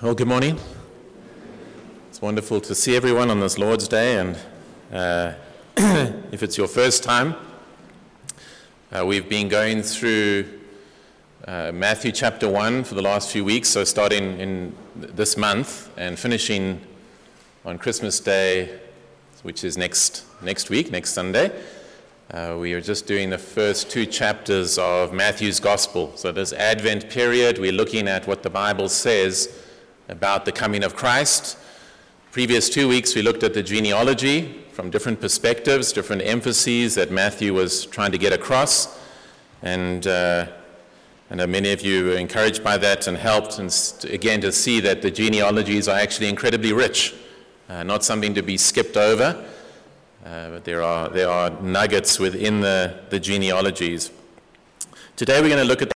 Well, good morning. It's wonderful to see everyone on this Lord's Day, and uh, if it's your first time, uh, we've been going through uh, Matthew chapter 1 for the last few weeks, so starting in this month and finishing on Christmas Day, which is next, next week, next Sunday. Uh, we are just doing the first two chapters of Matthew's Gospel. So, this Advent period, we're looking at what the Bible says about the coming of Christ. Previous two weeks, we looked at the genealogy from different perspectives, different emphases that Matthew was trying to get across. And uh, I know many of you were encouraged by that and helped, and again, to see that the genealogies are actually incredibly rich, uh, not something to be skipped over. Uh, but there are, there are nuggets within the, the genealogies. Today we're going to look at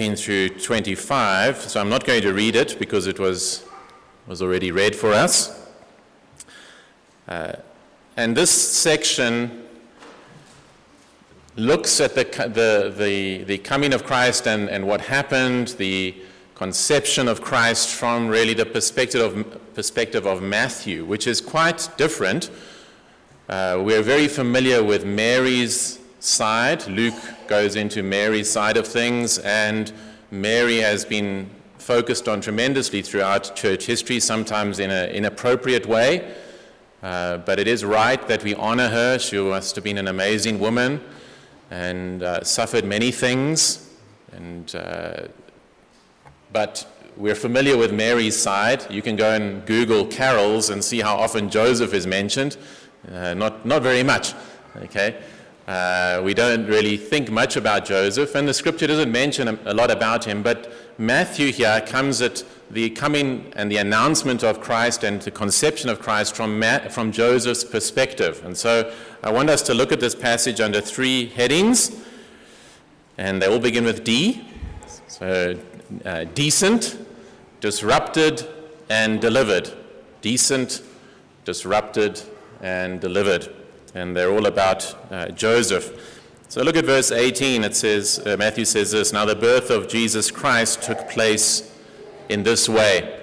18 through 25, so I'm not going to read it because it was, was already read for us. Uh, and this section looks at the, the, the, the coming of Christ and, and what happened, the conception of Christ from really the perspective of, perspective of Matthew, which is quite different. Uh, we're very familiar with Mary's side. Luke goes into Mary's side of things, and Mary has been focused on tremendously throughout church history, sometimes in an inappropriate way. Uh, but it is right that we honor her. She must have been an amazing woman and uh, suffered many things. And, uh, but we're familiar with Mary's side. You can go and Google carols and see how often Joseph is mentioned. Uh, not, not very much. Okay? Uh, we don't really think much about Joseph, and the scripture doesn't mention a lot about him, but Matthew here comes at the coming and the announcement of Christ and the conception of Christ from, Ma- from Joseph's perspective. And so I want us to look at this passage under three headings, and they all begin with D. So, uh, decent, disrupted, and delivered. Decent, disrupted, and delivered and they're all about uh, Joseph. So look at verse 18. It says, uh, Matthew says this Now the birth of Jesus Christ took place in this way.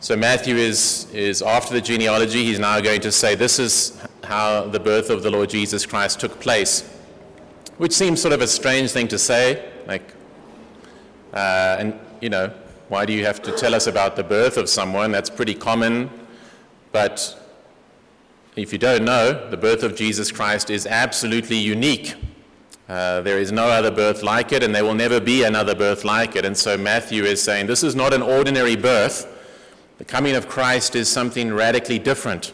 So Matthew is, is after the genealogy, he's now going to say, This is how the birth of the Lord Jesus Christ took place. Which seems sort of a strange thing to say. Like, uh, and, you know, why do you have to tell us about the birth of someone? That's pretty common. But if you don't know, the birth of Jesus Christ is absolutely unique. Uh, there is no other birth like it, and there will never be another birth like it. And so Matthew is saying this is not an ordinary birth. The coming of Christ is something radically different.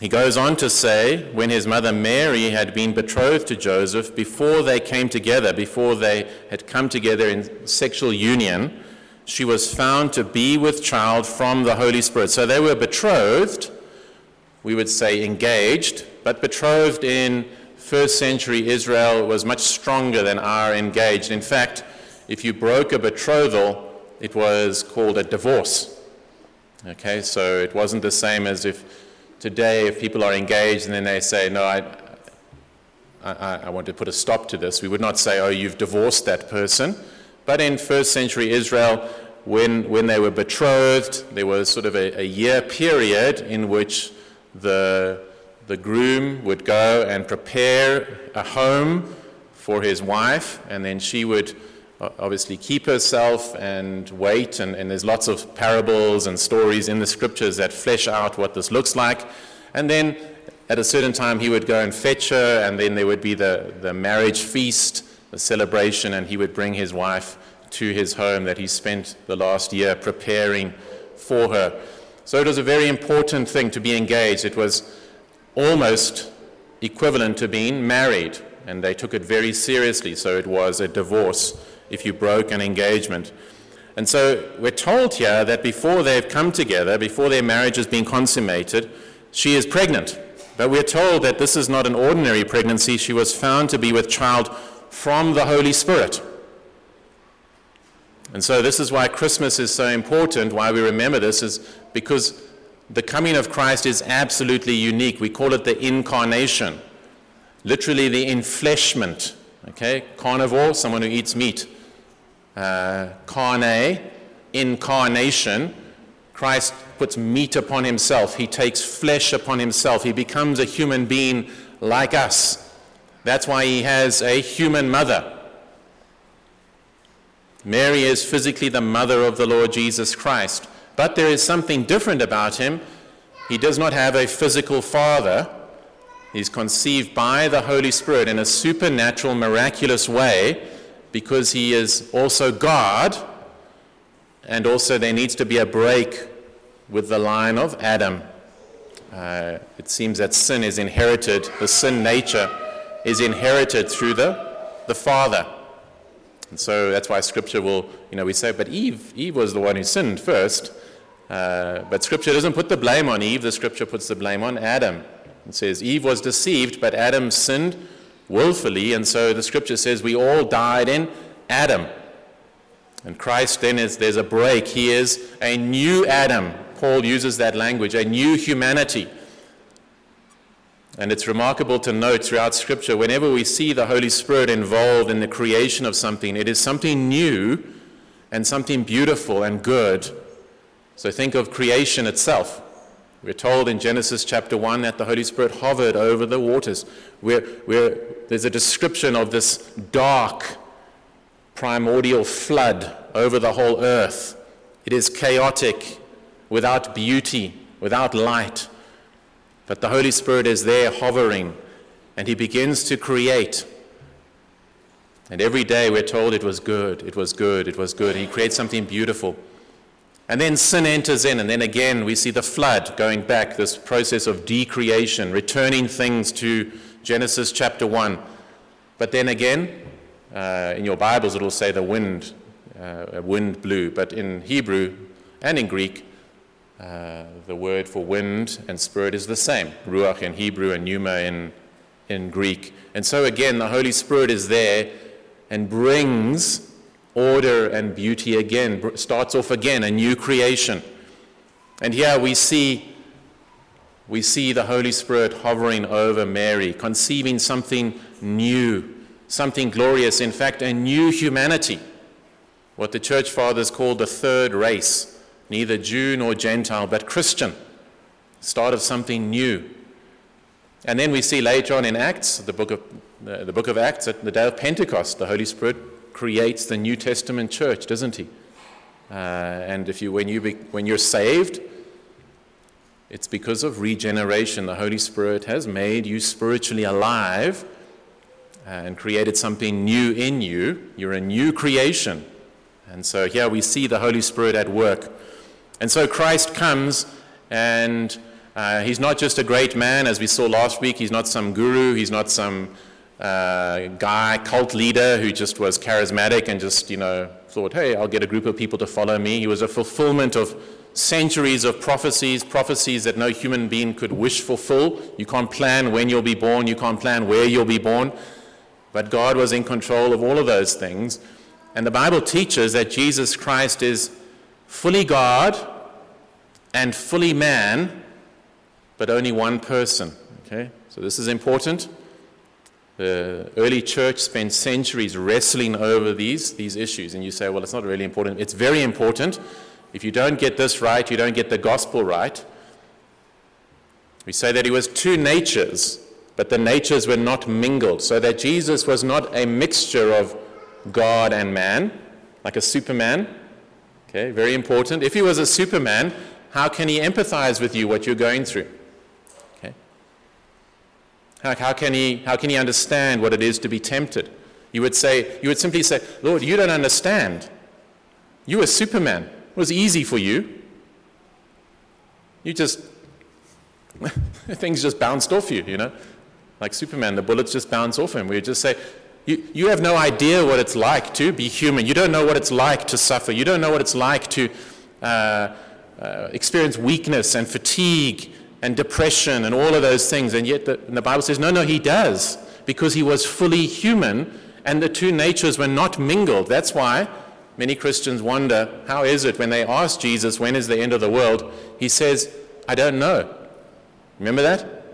He goes on to say, when his mother Mary had been betrothed to Joseph, before they came together, before they had come together in sexual union, she was found to be with child from the Holy Spirit. So they were betrothed, we would say engaged, but betrothed in first century Israel was much stronger than our engaged. In fact, if you broke a betrothal, it was called a divorce. Okay, so it wasn't the same as if today, if people are engaged and then they say, No, I, I, I want to put a stop to this, we would not say, Oh, you've divorced that person. But in first century Israel, when, when they were betrothed, there was sort of a, a year period in which the, the groom would go and prepare a home for his wife, and then she would obviously keep herself and wait. And, and, there's lots of parables and stories in the scriptures that flesh out what this looks like. And then at a certain time, he would go and fetch her, and then there would be the, the marriage feast, the celebration, and he would bring his wife to his home that he spent the last year preparing for her. So it was a very important thing to be engaged. It was almost equivalent to being married, and they took it very seriously. So it was a divorce if you broke an engagement. And so we're told here that before they've come together, before their marriage has been consummated, she is pregnant. But we're told that this is not an ordinary pregnancy. She was found to be with child from the Holy Spirit. And so, this is why Christmas is so important, why we remember this, is because the coming of Christ is absolutely unique. We call it the incarnation. literally the enfleshment. Okay, carnivore, someone who eats meat. Uh, carne, incarnation. Christ puts meat upon himself. He takes flesh upon himself. He becomes a human being like us. That's why he has a human mother. Mary is physically the mother of the Lord Jesus Christ. But there is something different about him. He does not have a physical father. He's conceived by the Holy Spirit in a supernatural, miraculous way because he is also God. And also, there needs to be a break with the line of Adam. Uh, it seems that sin is inherited, the sin nature is inherited through the, the father. And so that's why Scripture will, you know, we say, but Eve, Eve was the one who sinned first. Uh, but Scripture doesn't put the blame on Eve, the Scripture puts the blame on Adam. It says Eve was deceived, but Adam sinned willfully, and so the Scripture says we all died in Adam. And Christ then is, there's a break. He is a new Adam. Paul uses that language, a new humanity. And it's remarkable to note throughout Scripture, whenever we see the Holy Spirit involved in the creation of something, it is something new and something beautiful and good. So think of creation itself. We're told in Genesis chapter 1 that the Holy Spirit hovered over the waters. We're, we're, there's a description of this dark, primordial flood over the whole earth. It is chaotic, without beauty, without light. But the Holy Spirit is there hovering, and He begins to create. And every day we're told it was good, it was good, it was good. He creates something beautiful. And then sin enters in, and then again we see the flood going back, this process of decreation, returning things to Genesis chapter 1. But then again, uh, in your Bibles it will say the wind, uh, wind blew. But in Hebrew and in Greek, uh, the word for wind and spirit is the same ruach in Hebrew and pneuma in, in Greek. And so, again, the Holy Spirit is there and brings order and beauty again, starts off again, a new creation. And here we see, we see the Holy Spirit hovering over Mary, conceiving something new, something glorious, in fact, a new humanity, what the church fathers called the third race neither Jew nor Gentile, but Christian. Start of something new. And then we see later on in Acts, the book of, uh, the book of Acts, at the day of Pentecost, the Holy Spirit creates the New Testament church, doesn't he? Uh, and if you, when, you be, when you're saved, it's because of regeneration. The Holy Spirit has made you spiritually alive uh, and created something new in you. You're a new creation. And so here we see the Holy Spirit at work. And so Christ comes, and uh, he's not just a great man, as we saw last week. He's not some guru. He's not some uh, guy, cult leader who just was charismatic and just, you know, thought, hey, I'll get a group of people to follow me. He was a fulfillment of centuries of prophecies, prophecies that no human being could wish fulfill. You can't plan when you'll be born, you can't plan where you'll be born. But God was in control of all of those things. And the Bible teaches that Jesus Christ is fully God and fully man, but only one person. Okay? So this is important. The early church spent centuries wrestling over these, these issues. And you say, well, it's not really important. It's very important. If you don't get this right, you don't get the gospel right. We say that he was two natures, but the natures were not mingled, so that Jesus was not a mixture of God and man, like a superman, Okay, very important. If he was a superman, how can he empathize with you, what you're going through? Okay. How, how, can he, how can he understand what it is to be tempted? You would say, you would simply say, Lord, you don't understand. You were Superman. It was easy for you. You just, things just bounced off you, you know? Like Superman, the bullets just bounce off him. We just say, you, you have no idea what it's like to be human. You don't know what it's like to suffer. You don't know what it's like to uh, uh, experience weakness and fatigue and depression and all of those things. And yet the, the Bible says, no, no, he does, because he was fully human and the two natures were not mingled. That's why many Christians wonder how is it when they ask Jesus, when is the end of the world? He says, I don't know. Remember that?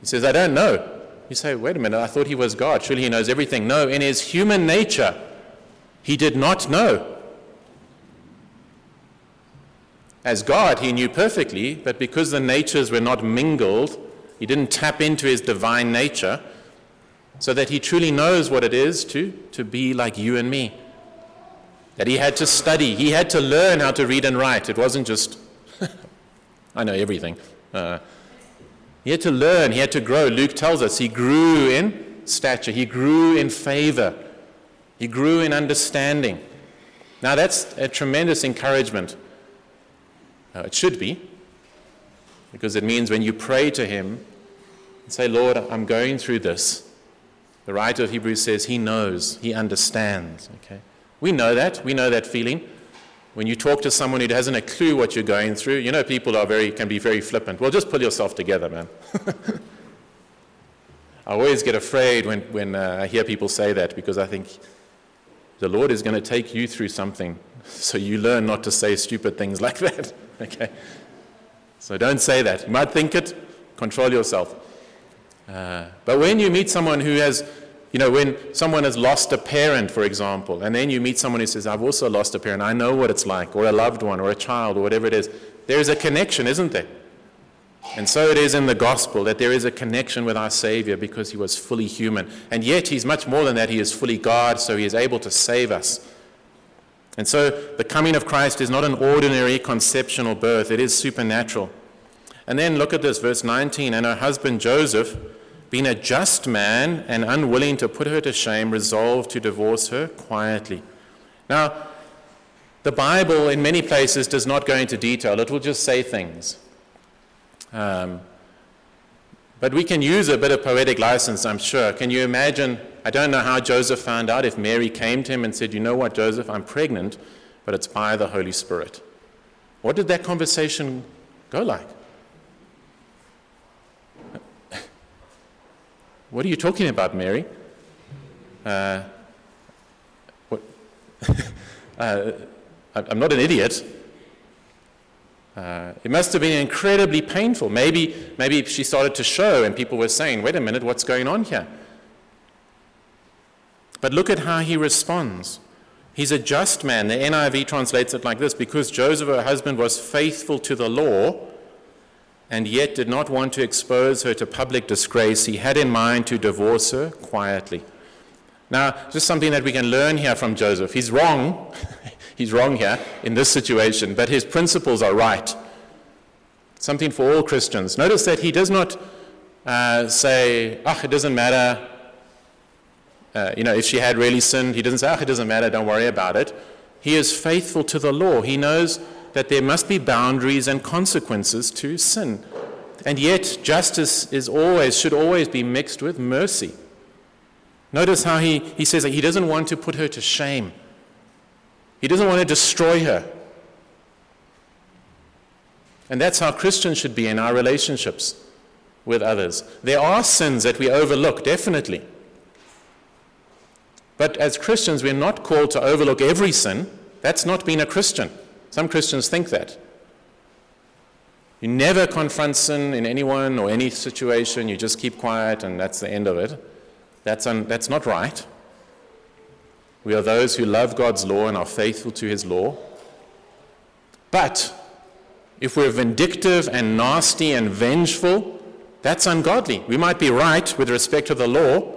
He says, I don't know. You say, wait a minute, I thought he was God. Surely he knows everything. No, in his human nature, he did not know. As God, he knew perfectly, but because the natures were not mingled, he didn't tap into his divine nature so that he truly knows what it is to, to be like you and me. That he had to study, he had to learn how to read and write. It wasn't just, I know everything. Uh, he had to learn, he had to grow. Luke tells us he grew in stature, he grew in favor, he grew in understanding. Now, that's a tremendous encouragement. Uh, it should be, because it means when you pray to him and say, Lord, I'm going through this, the writer of Hebrews says he knows, he understands. Okay? We know that. We know that feeling. When you talk to someone who hasn't a clue what you're going through, you know, people are very, can be very flippant. Well, just pull yourself together, man. I always get afraid when, when uh, I hear people say that because I think the Lord is going to take you through something. So you learn not to say stupid things like that. okay? So don't say that. You might think it, control yourself. Uh, but when you meet someone who has you know, when someone has lost a parent, for example, and then you meet someone who says, I've also lost a parent, I know what it's like, or a loved one, or a child, or whatever it is, there's a connection, isn't there? And so it is in the gospel that there is a connection with our Savior because he was fully human. And yet he's much more than that, he is fully God, so he is able to save us. And so the coming of Christ is not an ordinary conceptional birth, it is supernatural. And then look at this, verse 19. And her husband Joseph, being a just man and unwilling to put her to shame, resolved to divorce her quietly. Now, the Bible, in many places, does not go into detail, it will just say things. Um, but we can use a bit of poetic license, I'm sure. Can you imagine? I don't know how Joseph found out if Mary came to him and said, You know what, Joseph, I'm pregnant, but it's by the Holy Spirit. What did that conversation go like? What are you talking about, Mary? Uh, uh, I'm not an idiot. Uh, it must have been incredibly painful. Maybe, maybe she started to show, and people were saying, wait a minute, what's going on here? But look at how he responds. He's a just man. The NIV translates it like this because Joseph, her husband, was faithful to the law and yet did not want to expose her to public disgrace, he had in mind to divorce her quietly. Now, just something that we can learn here from Joseph. He's wrong. He's wrong here in this situation, but his principles are right. Something for all Christians. Notice that he does not uh, say, ah, oh, it doesn't matter. Uh, you know, if she had really sinned, he doesn't say, ah, oh, it doesn't matter, don't worry about it. He is faithful to the law. He knows that there must be boundaries and consequences to sin. And yet, justice is always, should always be mixed with mercy. Notice how he, he says that he doesn't want to put her to shame, he doesn't want to destroy her. And that's how Christians should be in our relationships with others. There are sins that we overlook, definitely. But as Christians, we're not called to overlook every sin. That's not being a Christian. Some Christians think that. You never confront sin in anyone or any situation, you just keep quiet and that's the end of it. That's, un- that's not right. We are those who love God's law and are faithful to his law. But if we're vindictive and nasty and vengeful, that's ungodly. We might be right with respect to the law,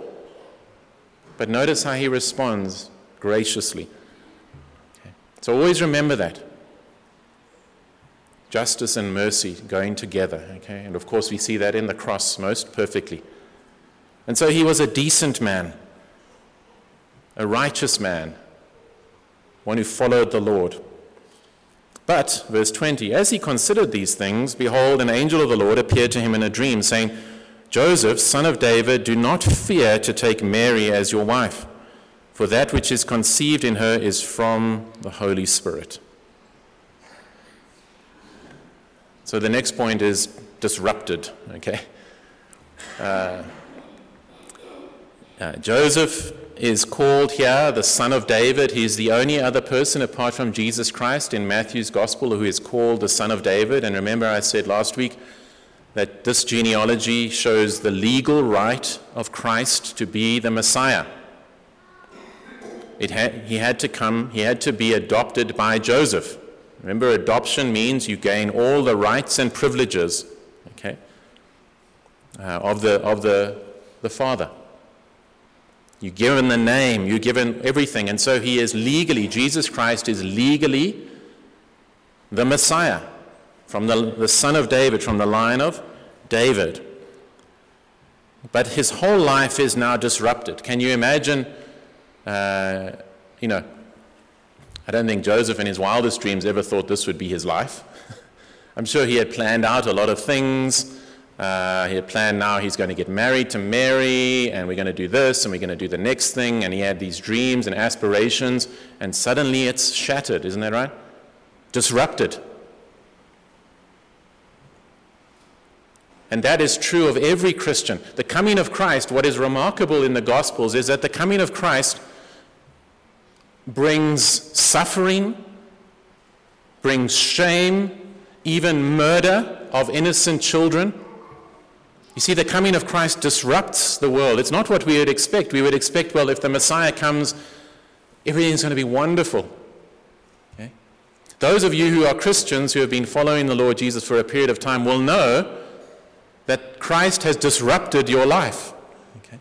but notice how he responds graciously. Okay. So always remember that justice and mercy going together. Okay? And of course, we see that in the cross most perfectly. And so he was a decent man, a righteous man, one who followed the Lord. But, verse 20, as he considered these things, behold, an angel of the Lord appeared to him in a dream, saying, Joseph, son of David, do not fear to take Mary as your wife, for that which is conceived in her is from the Holy Spirit. So the next point is disrupted, okay? Uh, uh, Joseph is called here the son of David. He's the only other person apart from Jesus Christ in Matthew's gospel who is called the son of David. And remember, I said last week that this genealogy shows the legal right of Christ to be the Messiah. He had to come, he had to be adopted by Joseph. Remember, adoption means you gain all the rights and privileges okay, uh, of, the, of the, the father. You're given the name, you're given everything. And so he is legally, Jesus Christ is legally the Messiah from the, the son of David, from the line of David. But his whole life is now disrupted. Can you imagine? Uh, you know, I don't think Joseph in his wildest dreams ever thought this would be his life. I'm sure he had planned out a lot of things. Uh, he had planned now he's going to get married to Mary, and we're going to do this, and we're going to do the next thing. And he had these dreams and aspirations, and suddenly it's shattered, isn't that right? Disrupted. And that is true of every Christian. The coming of Christ, what is remarkable in the Gospels is that the coming of Christ brings suffering, brings shame, even murder of innocent children. You see, the coming of Christ disrupts the world. It's not what we would expect. We would expect, well, if the Messiah comes, everything's going to be wonderful. Okay? Those of you who are Christians who have been following the Lord Jesus for a period of time will know that Christ has disrupted your life. Okay?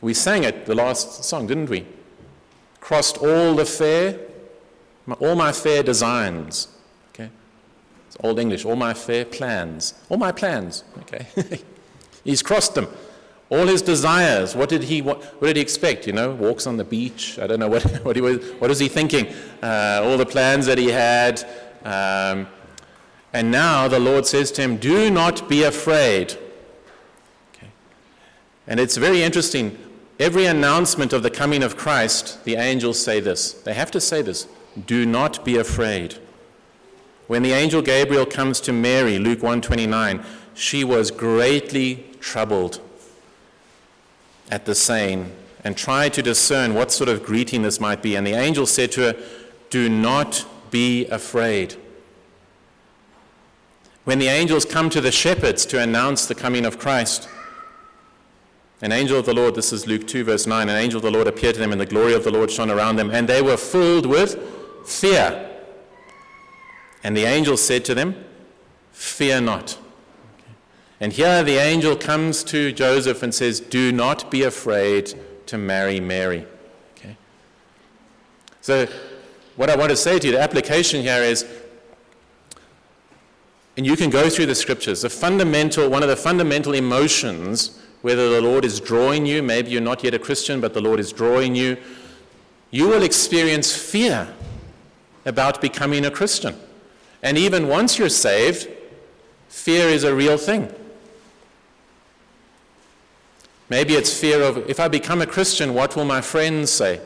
We sang it the last song, didn't we? Crossed all the fair, all my fair designs. It's Old English, all my fair plans. All my plans. Okay? He's crossed them. All his desires. What did he what, what, did he expect? You know, walks on the beach. I don't know what what he was what was he thinking? Uh, all the plans that he had. Um, and now the Lord says to him, Do not be afraid. Okay. And it's very interesting. Every announcement of the coming of Christ, the angels say this. They have to say this Do not be afraid. When the angel Gabriel comes to Mary, Luke 129, she was greatly troubled at the saying and tried to discern what sort of greeting this might be. And the angel said to her, Do not be afraid. When the angels come to the shepherds to announce the coming of Christ, an angel of the Lord, this is Luke 2, verse 9, an angel of the Lord appeared to them, and the glory of the Lord shone around them, and they were filled with fear. And the angel said to them, Fear not. And here the angel comes to Joseph and says, Do not be afraid to marry Mary. Okay? So, what I want to say to you, the application here is and you can go through the scriptures. The fundamental, one of the fundamental emotions, whether the Lord is drawing you, maybe you're not yet a Christian, but the Lord is drawing you, you will experience fear about becoming a Christian. And even once you're saved, fear is a real thing. Maybe it's fear of if I become a Christian, what will my friends say?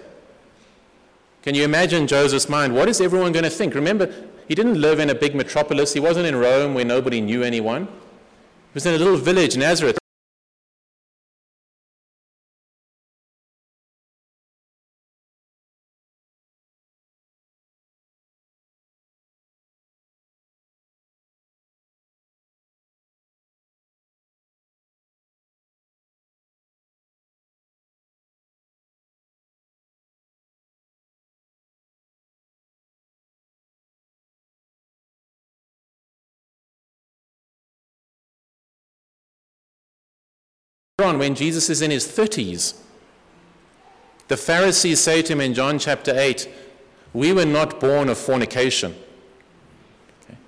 Can you imagine Joseph's mind? What is everyone going to think? Remember, he didn't live in a big metropolis. He wasn't in Rome where nobody knew anyone. He was in a little village, Nazareth. On, when Jesus is in his 30s, the Pharisees say to him in John chapter 8, We were not born of fornication. Okay.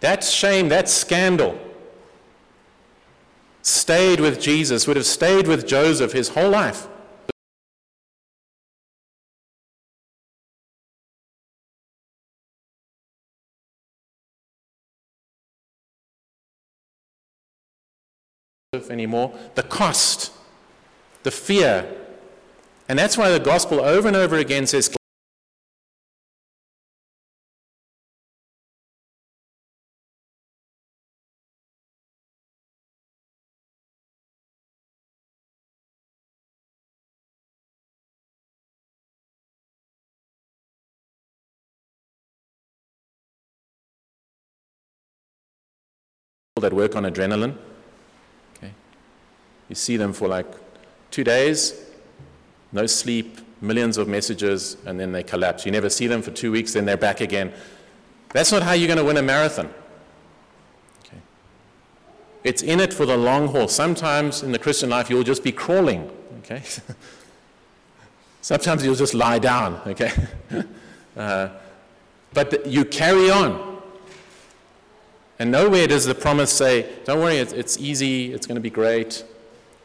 That shame, that scandal, stayed with Jesus, would have stayed with Joseph his whole life. Anymore. The cost, the fear. And that's why the gospel over and over again says, that work on adrenaline. You see them for like two days, no sleep, millions of messages, and then they collapse. You never see them for two weeks, then they're back again. That's not how you're going to win a marathon. Okay. It's in it for the long haul. Sometimes in the Christian life, you'll just be crawling. Okay. Sometimes you'll just lie down. Okay. uh, but you carry on. And nowhere does the promise say, don't worry, it's, it's easy, it's going to be great.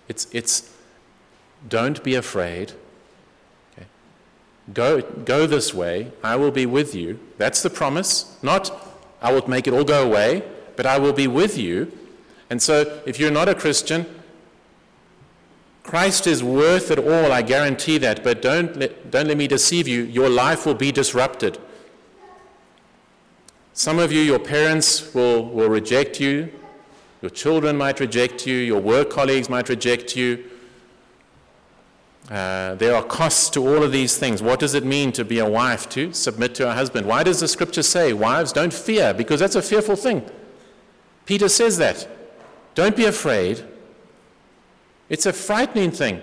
It's, it's don't be afraid. Okay. Go, go this way, I will be with you. That's the promise. Not, I will make it all go away, but I will be with you. And so, if you're not a Christian, Christ is worth it all, I guarantee that, but don't let, don't let me deceive you. Your life will be disrupted. Some of you, your parents will, will reject you, your children might reject you, your work colleagues might reject you. Uh, there are costs to all of these things. What does it mean to be a wife, to submit to a husband? Why does the scripture say, Wives, don't fear? Because that's a fearful thing. Peter says that. Don't be afraid. It's a frightening thing.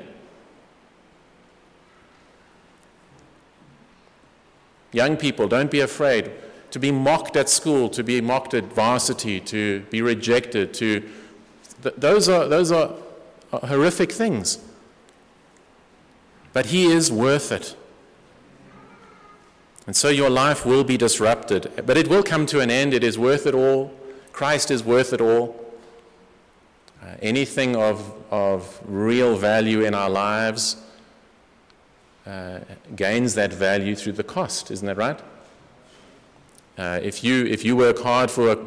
Young people, don't be afraid. To be mocked at school, to be mocked at varsity, to be rejected, to th- those are those are horrific things. But he is worth it. And so your life will be disrupted, but it will come to an end. It is worth it all. Christ is worth it all. Uh, anything of, of real value in our lives uh, gains that value through the cost, isn't that right? Uh, if, you, if you work hard for a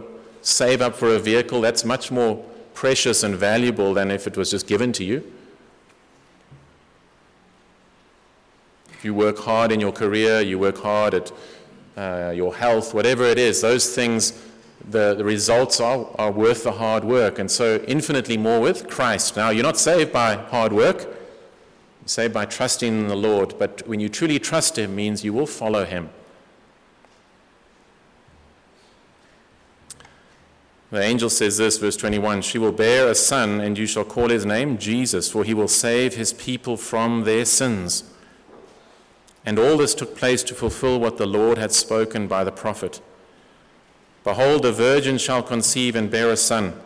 save up for a vehicle, that's much more precious and valuable than if it was just given to you. If you work hard in your career, you work hard at uh, your health, whatever it is, those things, the, the results are, are worth the hard work. And so, infinitely more with Christ. Now, you're not saved by hard work, you're saved by trusting in the Lord. But when you truly trust Him, means you will follow Him. The angel says this, verse 21 She will bear a son, and you shall call his name Jesus, for he will save his people from their sins. And all this took place to fulfill what the Lord had spoken by the prophet. Behold, a virgin shall conceive and bear a son,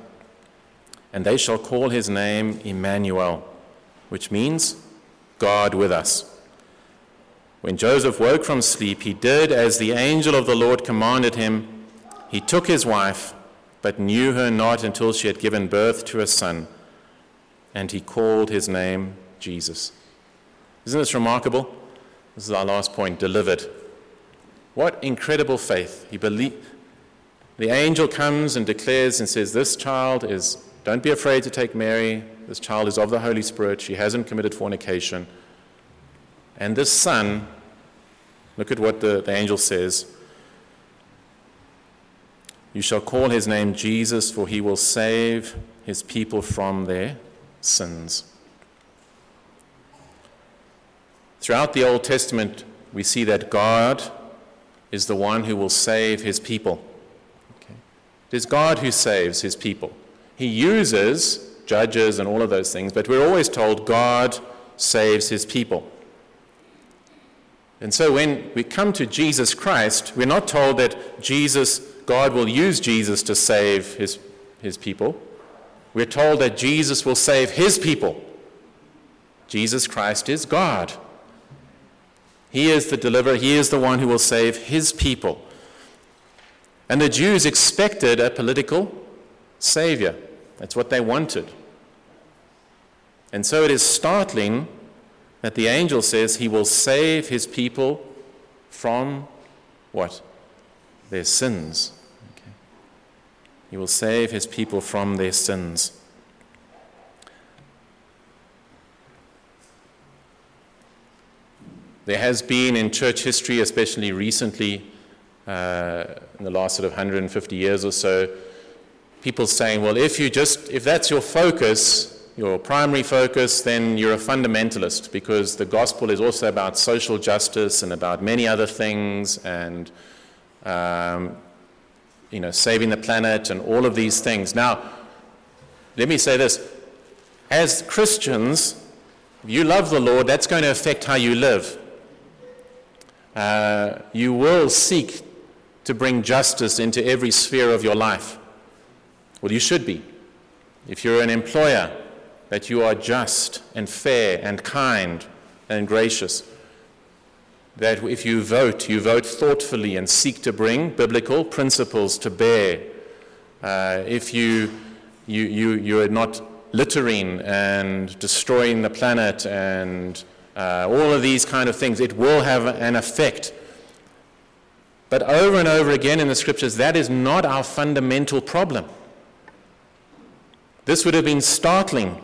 and they shall call his name Emmanuel, which means God with us. When Joseph woke from sleep, he did as the angel of the Lord commanded him. He took his wife, but knew her not until she had given birth to a son, and he called his name Jesus. Isn't this remarkable? This is our last point delivered. What incredible faith. He believe, the angel comes and declares and says, This child is, don't be afraid to take Mary. This child is of the Holy Spirit. She hasn't committed fornication. And this son, look at what the, the angel says. You shall call his name Jesus, for he will save his people from their sins. Throughout the Old Testament, we see that God is the one who will save his people. Okay? It is God who saves his people. He uses judges and all of those things, but we're always told God saves his people. And so when we come to Jesus Christ, we're not told that Jesus, God will use Jesus to save his, his people. We're told that Jesus will save his people. Jesus Christ is God. He is the deliverer, He is the one who will save His people. And the Jews expected a political savior. That's what they wanted. And so it is startling that the angel says he will save his people from what? Their sins. He will save his people from their sins. There has been in church history, especially recently, uh, in the last sort of 150 years or so, people saying, well, if you just, if that's your focus, your primary focus, then you're a fundamentalist because the gospel is also about social justice and about many other things. And um, you know, saving the planet and all of these things. Now, let me say this. As Christians, if you love the Lord, that's going to affect how you live. Uh, you will seek to bring justice into every sphere of your life. Well, you should be. If you're an employer, that you are just and fair and kind and gracious. That if you vote, you vote thoughtfully and seek to bring biblical principles to bear. Uh, if you, you, you, you're not littering and destroying the planet and uh, all of these kind of things, it will have an effect. But over and over again in the scriptures, that is not our fundamental problem. This would have been startling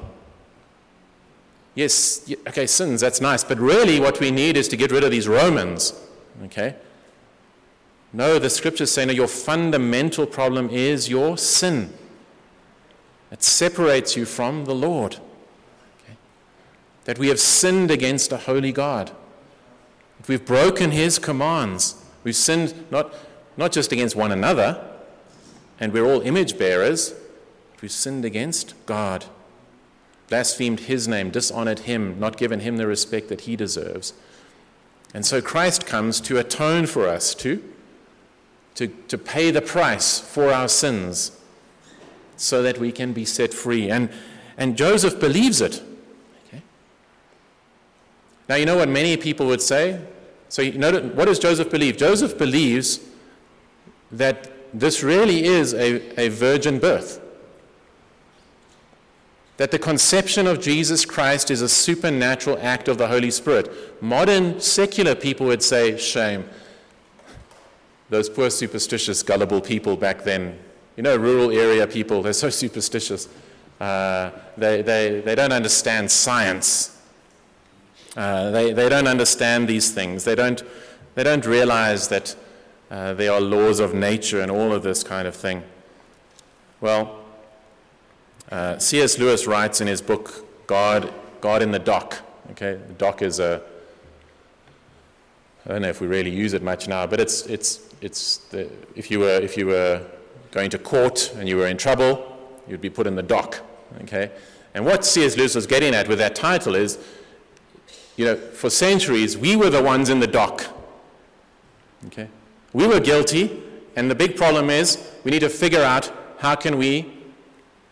Yes, okay, sins, that's nice, but really what we need is to get rid of these Romans. Okay? No, the scriptures say, no, your fundamental problem is your sin. It separates you from the Lord. Okay? That we have sinned against a holy God. That we've broken his commands. We've sinned not, not just against one another, and we're all image bearers, we've sinned against God blasphemed his name, dishonored him, not given him the respect that he deserves. And so Christ comes to atone for us, to, to, to pay the price for our sins so that we can be set free. And, and Joseph believes it. Okay? Now, you know what many people would say? So, you know, what does Joseph believe? Joseph believes that this really is a, a virgin birth that the conception of Jesus Christ is a supernatural act of the Holy Spirit. Modern secular people would say, shame. Those poor, superstitious, gullible people back then, you know, rural area people, they're so superstitious. Uh, they, they, they don't understand science. Uh, they, they don't understand these things. They don't, they don't realize that uh, there are laws of nature and all of this kind of thing. Well, uh, C.S. Lewis writes in his book, God, God in the Dock. Okay, the dock is a, I don't know if we really use it much now, but it's, it's, it's the, if, you were, if you were going to court and you were in trouble, you'd be put in the dock. Okay? And what C.S. Lewis was getting at with that title is, you know, for centuries, we were the ones in the dock. Okay? We were guilty, and the big problem is we need to figure out how can we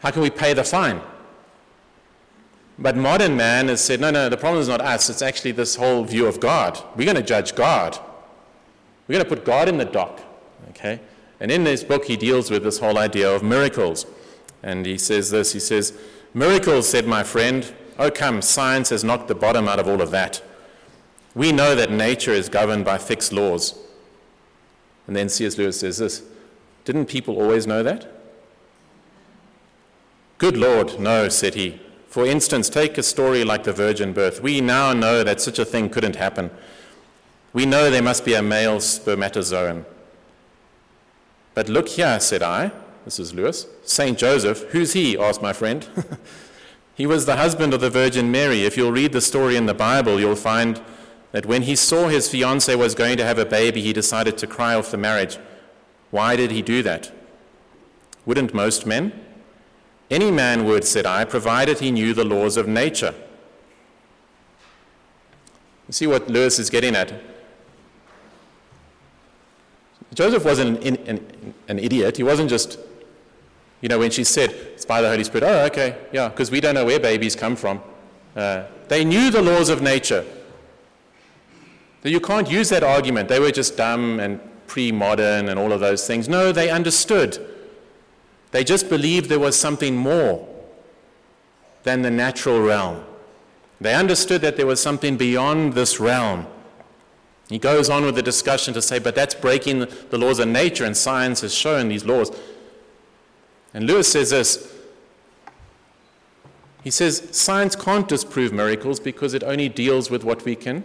how can we pay the fine? But modern man has said, no, no, the problem is not us. It's actually this whole view of God. We're going to judge God. We're going to put God in the dock. Okay? And in this book, he deals with this whole idea of miracles. And he says this he says, Miracles, said my friend. Oh, come, science has knocked the bottom out of all of that. We know that nature is governed by fixed laws. And then C.S. Lewis says this Didn't people always know that? Good Lord, no, said he. For instance, take a story like the virgin birth. We now know that such a thing couldn't happen. We know there must be a male spermatozoon. But look here, said I. This is Lewis. St. Joseph. Who's he? asked my friend. he was the husband of the Virgin Mary. If you'll read the story in the Bible, you'll find that when he saw his fiancee was going to have a baby, he decided to cry off the marriage. Why did he do that? Wouldn't most men? Any man would, said I, provided he knew the laws of nature. You see what Lewis is getting at? Joseph wasn't an, an, an idiot. He wasn't just, you know, when she said, it's by the Holy Spirit, oh, okay, yeah, because we don't know where babies come from. Uh, they knew the laws of nature. You can't use that argument. They were just dumb and pre modern and all of those things. No, they understood. They just believed there was something more than the natural realm. They understood that there was something beyond this realm. He goes on with the discussion to say, but that's breaking the laws of nature, and science has shown these laws. And Lewis says this he says, science can't disprove miracles because it only deals with what we can,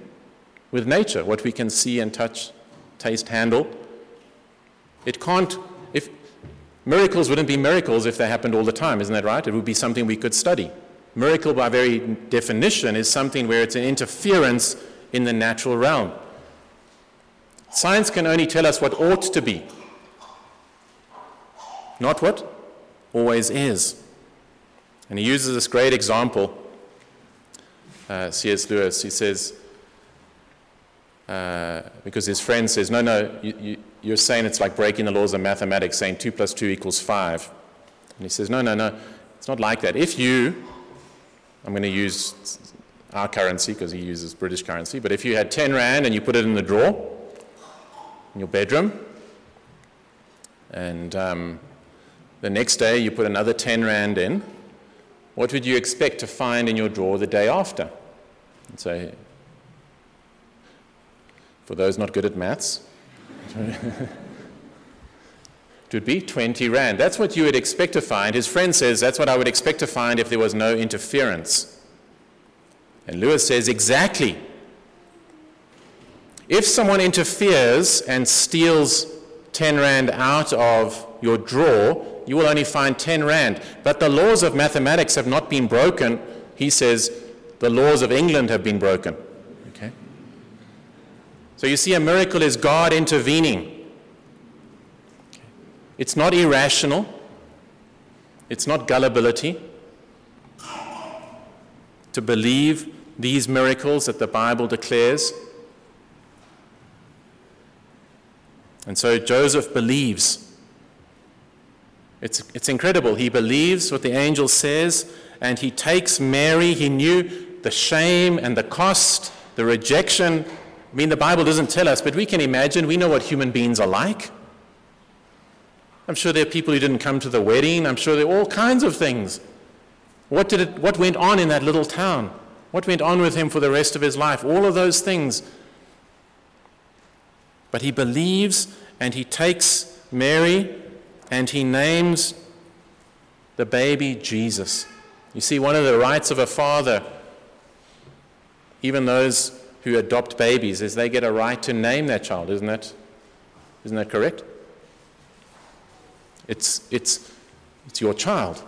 with nature, what we can see and touch, taste, handle. It can't, Miracles wouldn't be miracles if they happened all the time, isn't that right? It would be something we could study. Miracle, by very definition, is something where it's an interference in the natural realm. Science can only tell us what ought to be. not what always is. And he uses this great example. Uh, C.S. Lewis, he says, uh, because his friend says, No, no, you, you, are saying it's like breaking the laws of mathematics, saying 2 plus 2 equals 5. And he says, No, no, no, it's not like that. If you, I'm going to use our currency because he uses British currency, but if you had 10 Rand and you put it in the drawer in your bedroom, and um, the next day you put another 10 Rand in, what would you expect to find in your drawer the day after? And so for those not good at maths, it would be 20 Rand. That's what you would expect to find. His friend says, That's what I would expect to find if there was no interference. And Lewis says, Exactly. If someone interferes and steals 10 Rand out of your drawer, you will only find 10 Rand. But the laws of mathematics have not been broken. He says, the laws of England have been broken. So you see, a miracle is God intervening. It's not irrational, it's not gullibility. To believe these miracles that the Bible declares. And so Joseph believes. It's, it's incredible. He believes what the angel says, and he takes Mary. He knew the shame and the cost, the rejection I mean, the Bible doesn't tell us, but we can imagine. We know what human beings are like. I'm sure there are people who didn't come to the wedding. I'm sure there are all kinds of things. What, did it, what went on in that little town? What went on with him for the rest of his life? All of those things. But he believes and he takes Mary and he names the baby Jesus. You see, one of the rights of a father, even those who adopt babies is they get a right to name their child, isn't that, isn't that correct? It's, it's, it's your child.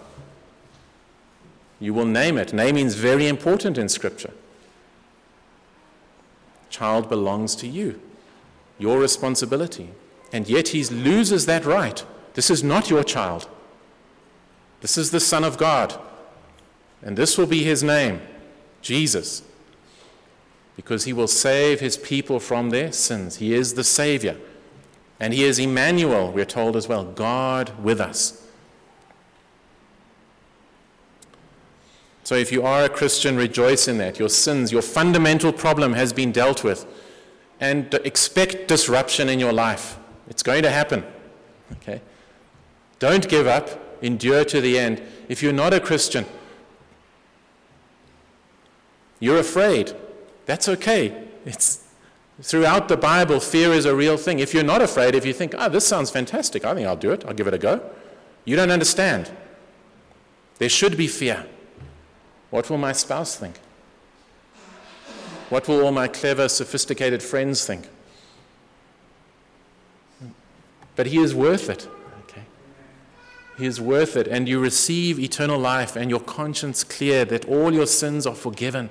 You will name it. Naming is very important in Scripture. Child belongs to you, your responsibility. And yet he loses that right. This is not your child. This is the Son of God. And this will be his name Jesus because he will save his people from their sins. He is the Savior. And he is Emmanuel, we're told as well, God with us. So if you are a Christian, rejoice in that. Your sins, your fundamental problem has been dealt with. And expect disruption in your life. It's going to happen. Okay? Don't give up. Endure to the end. If you're not a Christian, you're afraid. That's okay. It's throughout the Bible, fear is a real thing. If you're not afraid, if you think, oh, this sounds fantastic, I think I'll do it, I'll give it a go, you don't understand. There should be fear. What will my spouse think? What will all my clever, sophisticated friends think? But he is worth it. Okay? He is worth it, and you receive eternal life and your conscience clear that all your sins are forgiven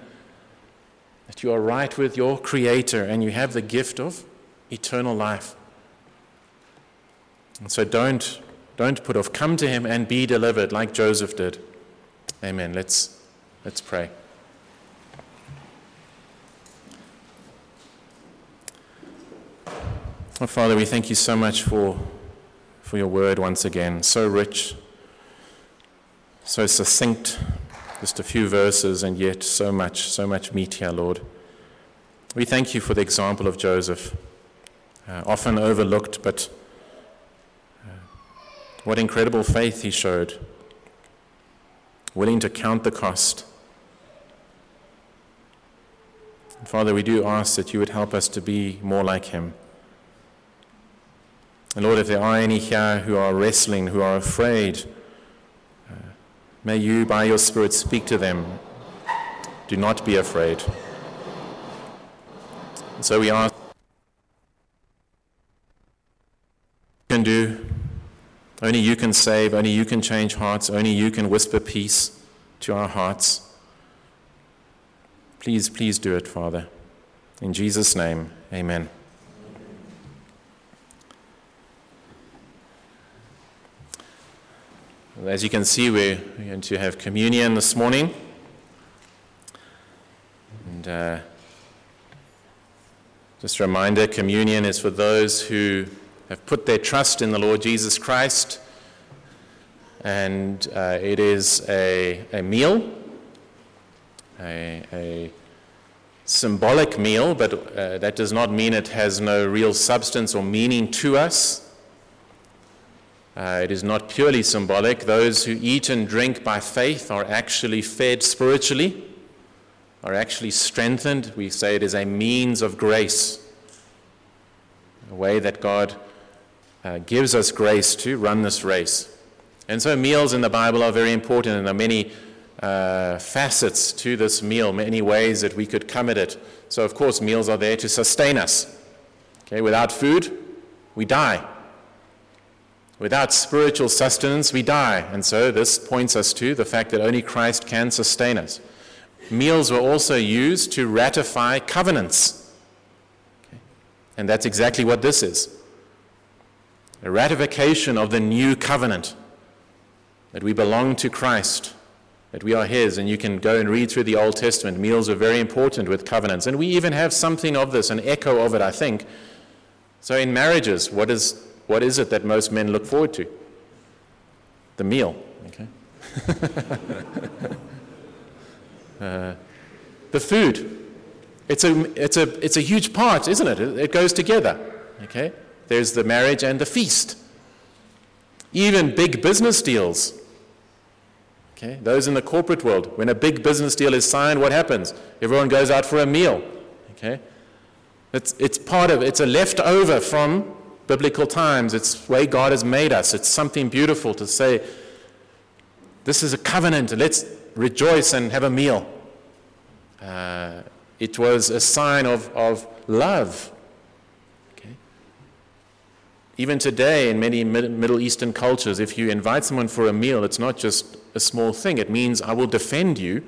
that you are right with your Creator and you have the gift of eternal life. And so don't, don't put off. Come to Him and be delivered like Joseph did. Amen. Let's, let's pray. Oh, Father, we thank you so much for, for your word once again. So rich, so succinct. Just a few verses, and yet so much, so much meat here, Lord. We thank you for the example of Joseph, uh, often overlooked, but uh, what incredible faith he showed, willing to count the cost. Father, we do ask that you would help us to be more like him. And Lord, if there are any here who are wrestling, who are afraid, May you, by your Spirit, speak to them. Do not be afraid. And so we ask, can do. Only you can save, only you can change hearts, only you can whisper peace to our hearts. Please, please do it, Father. In Jesus' name, amen. As you can see, we're going to have communion this morning. And uh, just a reminder communion is for those who have put their trust in the Lord Jesus Christ. And uh, it is a, a meal, a, a symbolic meal, but uh, that does not mean it has no real substance or meaning to us. Uh, it is not purely symbolic. Those who eat and drink by faith are actually fed spiritually, are actually strengthened. We say it is a means of grace, a way that God uh, gives us grace to run this race. And so, meals in the Bible are very important, and there are many uh, facets to this meal, many ways that we could come at it. So, of course, meals are there to sustain us. Okay, without food, we die. Without spiritual sustenance, we die. And so this points us to the fact that only Christ can sustain us. Meals were also used to ratify covenants. Okay. And that's exactly what this is a ratification of the new covenant that we belong to Christ, that we are His. And you can go and read through the Old Testament. Meals are very important with covenants. And we even have something of this, an echo of it, I think. So in marriages, what is what is it that most men look forward to? The meal. Okay. uh, the food. It's a, it's, a, it's a huge part, isn't it? It goes together. Okay? There's the marriage and the feast. Even big business deals. Okay? Those in the corporate world, when a big business deal is signed, what happens? Everyone goes out for a meal. Okay? It's, it's part of, it's a leftover from biblical times. It's the way God has made us. It's something beautiful to say, this is a covenant. Let's rejoice and have a meal. Uh, it was a sign of, of love. Okay? Even today, in many Middle Eastern cultures, if you invite someone for a meal, it's not just a small thing. It means, I will defend you.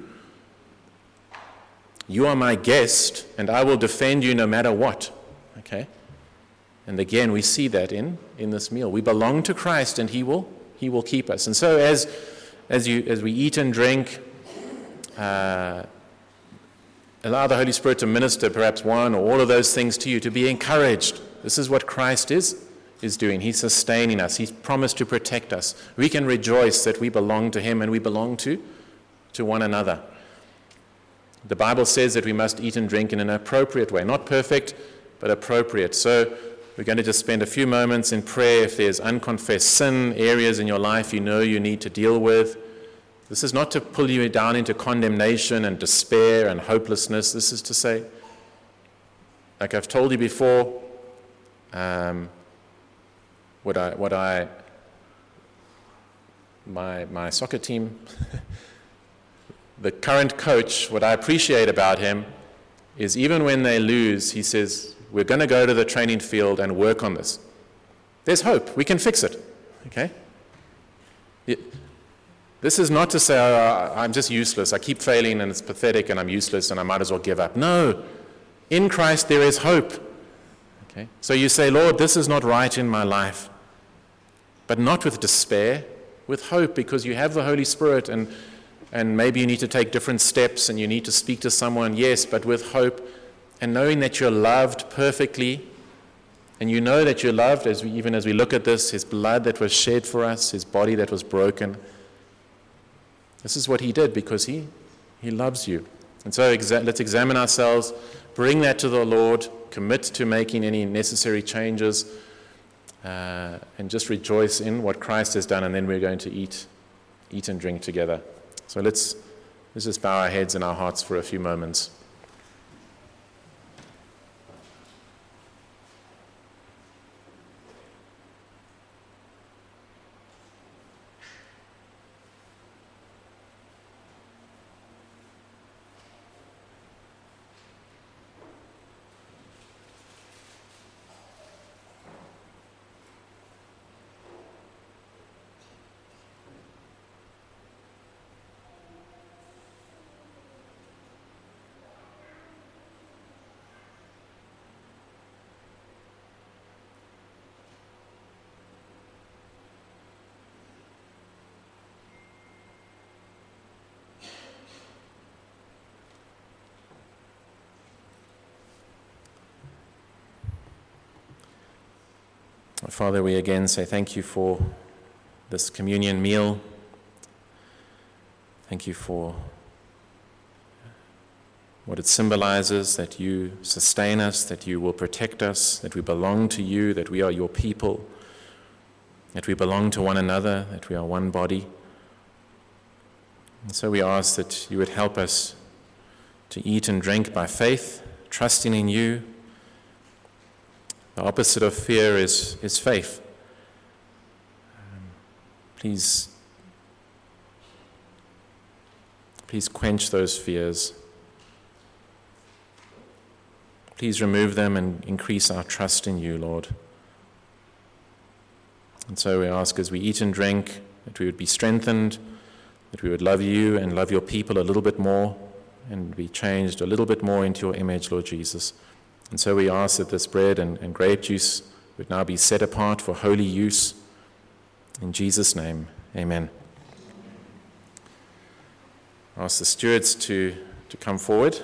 You are my guest, and I will defend you no matter what. Okay? And again, we see that in, in this meal. We belong to Christ and He will, he will keep us. And so as, as, you, as we eat and drink, uh, allow the Holy Spirit to minister perhaps one or all of those things to you, to be encouraged. This is what Christ is, is doing. He's sustaining us. He's promised to protect us. We can rejoice that we belong to Him and we belong to, to one another. The Bible says that we must eat and drink in an appropriate way, not perfect, but appropriate. So we're going to just spend a few moments in prayer if there's unconfessed sin, areas in your life you know you need to deal with. This is not to pull you down into condemnation and despair and hopelessness. This is to say, like I've told you before, um, what I, what I, my, my soccer team, the current coach, what I appreciate about him is even when they lose, he says, we're going to go to the training field and work on this. There's hope. We can fix it. Okay? It, this is not to say, oh, I'm just useless. I keep failing and it's pathetic and I'm useless and I might as well give up. No. In Christ, there is hope. Okay? So you say, Lord, this is not right in my life. But not with despair, with hope, because you have the Holy Spirit and, and maybe you need to take different steps and you need to speak to someone, yes, but with hope and knowing that you're loved perfectly, and you know that you're loved, as we, even as we look at this, his blood that was shed for us, his body that was broken. This is what he did because he, he loves you. And so exa- let's examine ourselves, bring that to the Lord, commit to making any necessary changes, uh, and just rejoice in what Christ has done, and then we're going to eat, eat and drink together. So let's, let's just bow our heads and our hearts for a few moments. Father, we again say thank you for this communion meal. Thank you for what it symbolizes that you sustain us, that you will protect us, that we belong to you, that we are your people, that we belong to one another, that we are one body. And so we ask that you would help us to eat and drink by faith, trusting in you. The opposite of fear is, is faith. Um, please, please quench those fears. Please remove them and increase our trust in you, Lord. And so we ask as we eat and drink that we would be strengthened, that we would love you and love your people a little bit more, and be changed a little bit more into your image, Lord Jesus. And so we ask that this bread and, and grape juice would now be set apart for holy use. In Jesus' name, amen. I ask the stewards to, to come forward.